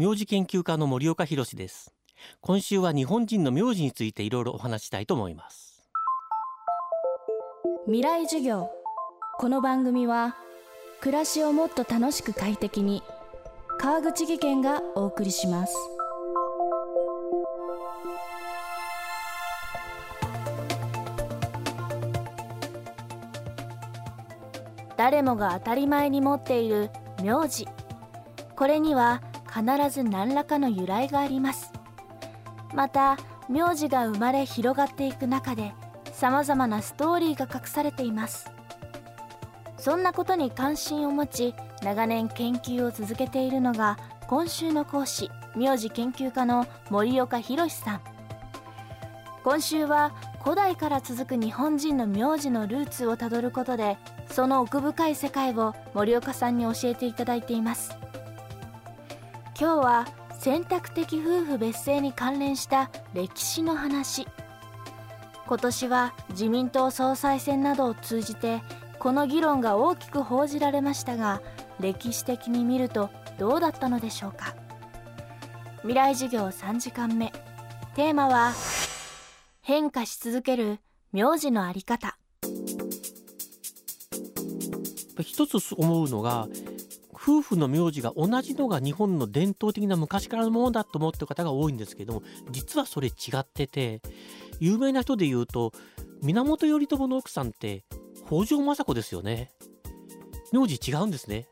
名字研究家の森岡博です。今週は日本人の名字についていろいろお話したいと思います。未来授業。この番組は暮らしをもっと楽しく快適に川口義賢がお送りします。誰もが当たり前に持っている名字。これには必ず何らかの由来があります。また名字が生まれ広がっていく中でさまざまなストーリーが隠されています。そんなことに関心を持ち長年研究を続けているのが今週の講師名字研究家の森岡博さん。今週は古代から続く日本人の名字のルーツをたどることでその奥深い世界を森岡さんに教えていただいています。今日は選択的夫婦別姓に関連した歴史の話。今年は自民党総裁選などを通じてこの議論が大きく報じられましたが歴史的に見るとどうだったのでしょうか。未来授業3時間目。テーマは変化し続ける名字のあり方。一つ思うのが夫婦の名字が同じのが日本の伝統的な昔からのものだと思ってる方が多いんですけども実はそれ違ってて有名な人で言うと源頼朝の奥さんって北条政子ですよね。名字違うんですね。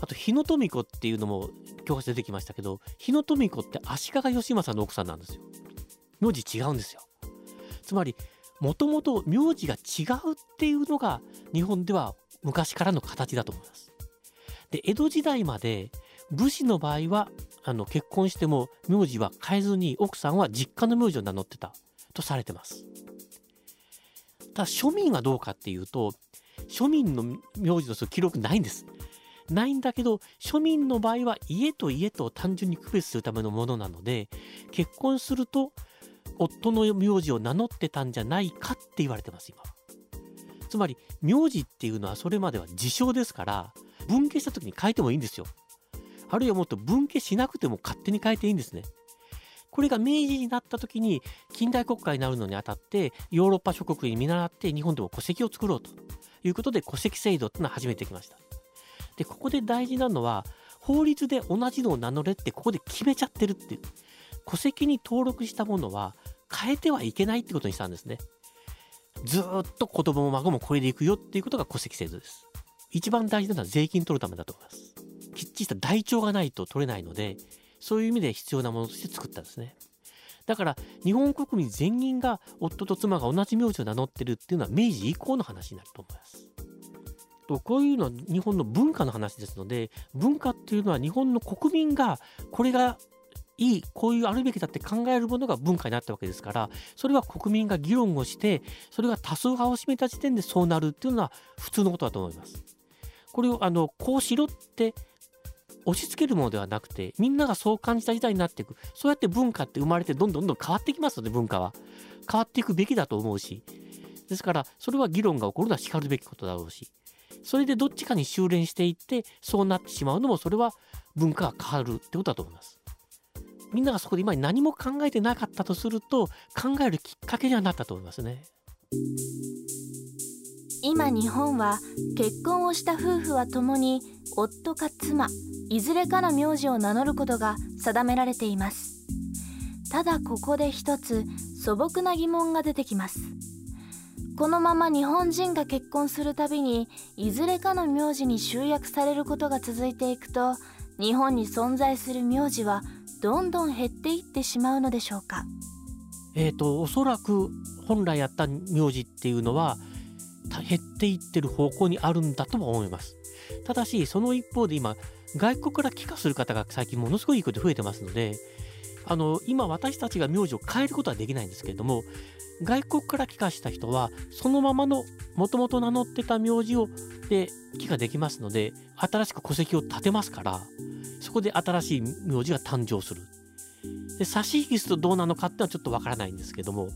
あと日野富子っていうのも教科書出てきましたけど日野富子って足利義政の奥さんなんですよ。名字違うんですよ。つまりもともと名字が違うっていうのが日本では昔からの形だと思います。で、江戸時代まで武士の場合は、あの、結婚しても名字は変えずに奥さんは実家の名字を名乗ってたとされてます。ただ庶民はどうかっていうと、庶民の名字の記録ないんです。ないんだけど、庶民の場合は家と家と単純に区別するためのものなので、結婚すると夫の名字を名乗ってたんじゃないかって言われてます、今。つまり、名字っていうのはそれまでは自称ですから、分家した時に変えてもいいんですよ。あるいはもっと分家しなくても勝手に変えていいんですね。これが明治になった時に近代国家になるのにあたってヨーロッパ諸国に見習って日本でも戸籍を作ろうということで戸籍制度っていうのを始めてきました。で、ここで大事なのは法律で同じのを名乗れってここで決めちゃってるっていう。戸籍に登録したものは変えてはいけないってことにしたんですね。ずっと子供も孫もこれでいくよっていうことが戸籍制度です。一番大事なのは税金取るためだと思います。きっちりした台帳がないと取れないので、そういう意味で必要なものとして作ったんですね。だから日本国民全員が夫と妻が同じ名字を名乗ってるっていうのは明治以降の話になると思います。とこういうのは日本の文化の話ですので文化っていうのは日本の国民がこれがいいこういうあるべきだって考えるものが文化になったわけですからそれは国民が議論をしてそれが多数派を占めた時点でそうなるっていうのは普通のことだと思います。これをあのこうしろって押し付けるものではなくてみんながそう感じた時代になっていく。そうやって文化って生まれてどんどんどん変わってきますので文化は。変わっていくべきだと思うし。ですからそれは議論が起こるのはしかるべきことだろうし。それでどっちかに修練していってそうなってしまうのもそれは文化が変わるってことだと思います。みんながそこで今何も考えてなかったとすると考えるきっかけにはなったと思いますね。今日本は結婚をした夫婦は共に夫か妻いずれかの名字を名乗ることが定められています。ただここで一つ素朴な疑問が出てきます。このまま日本人が結婚するたびにいずれかの名字に集約されることが続いていくと日本に存在する名字はどんどん減っていってしまうのでしょうか？えっ、ー、とおそらく本来やった名字っていうのは減っていってる方向にあるんだとも思います。ただし、その一方で今、外国から帰化する方が最近ものすごいいいこと増えてますので、あの、今私たちが名字を変えることはできないんですけれども、外国から帰化した人は、そのままの元々名乗ってた名字を、で、帰化できますので、新しく戸籍を立てますから、そこで新しい名字が誕生する。で、差し引きするとどうなのかってのはちょっとわからないんですけども、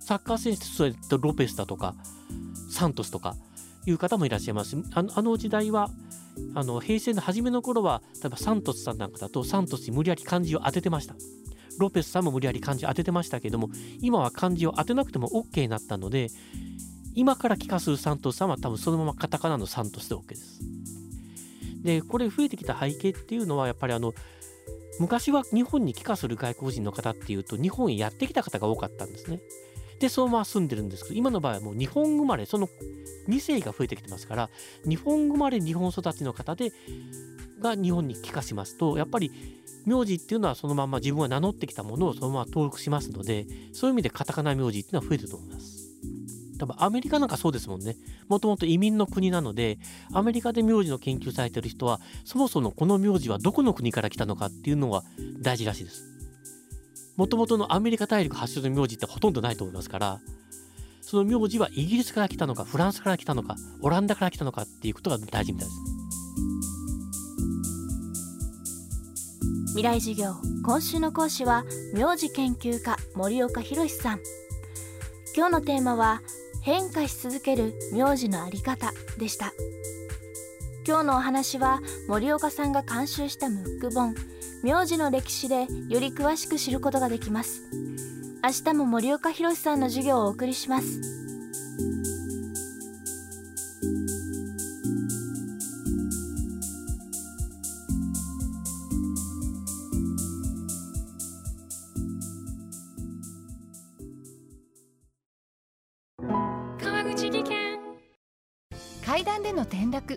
サッカー選手とロペスだとか、サントスとかいう方もいらっしゃいます。あのあの時代はあの平成の初めの頃は例えばサントスさんなんかだとサントスに無理やり漢字を当ててました。ロペスさんも無理やり漢字当ててましたけども今は漢字を当てなくても OK になったので今から帰化するサントスさんは多分そのままカタカナのサントスで OK です。でこれ増えてきた背景っていうのはやっぱりあの昔は日本に帰化する外国人の方っていうと日本へやってきた方が多かったんですね。でそのまま住んでるんですけど今の場合はもう日本生まれその2世が増えてきてますから日本生まれ日本育ちの方でが日本に帰化しますとやっぱり名字っていうのはそのまま自分が名乗ってきたものをそのまま登録しますのでそういう意味でカタカナ名字っていうのは増えると思います。多分アメリカなんかそうですもんね。もともと移民の国なので、アメリカで名字の研究されてる人は、そもそもこの名字はどこの国から来たのかっていうのが大事らしいです。もともとのアメリカ大陸発祥の名字ってほとんどないと思いますから、その名字はイギリスから来たのか、フランスから来たのか、オランダから来たのかっていうことが大事みたいです。未来授業今週の講師は名字研究家森岡博さん今日のテーマは変化し続ける名字のあり方でした今日のお話は森岡さんが監修したムック本。名字の歴史でより詳しく知ることができます。明日も森岡博さんの授業をお送りします。川口技研。階段での転落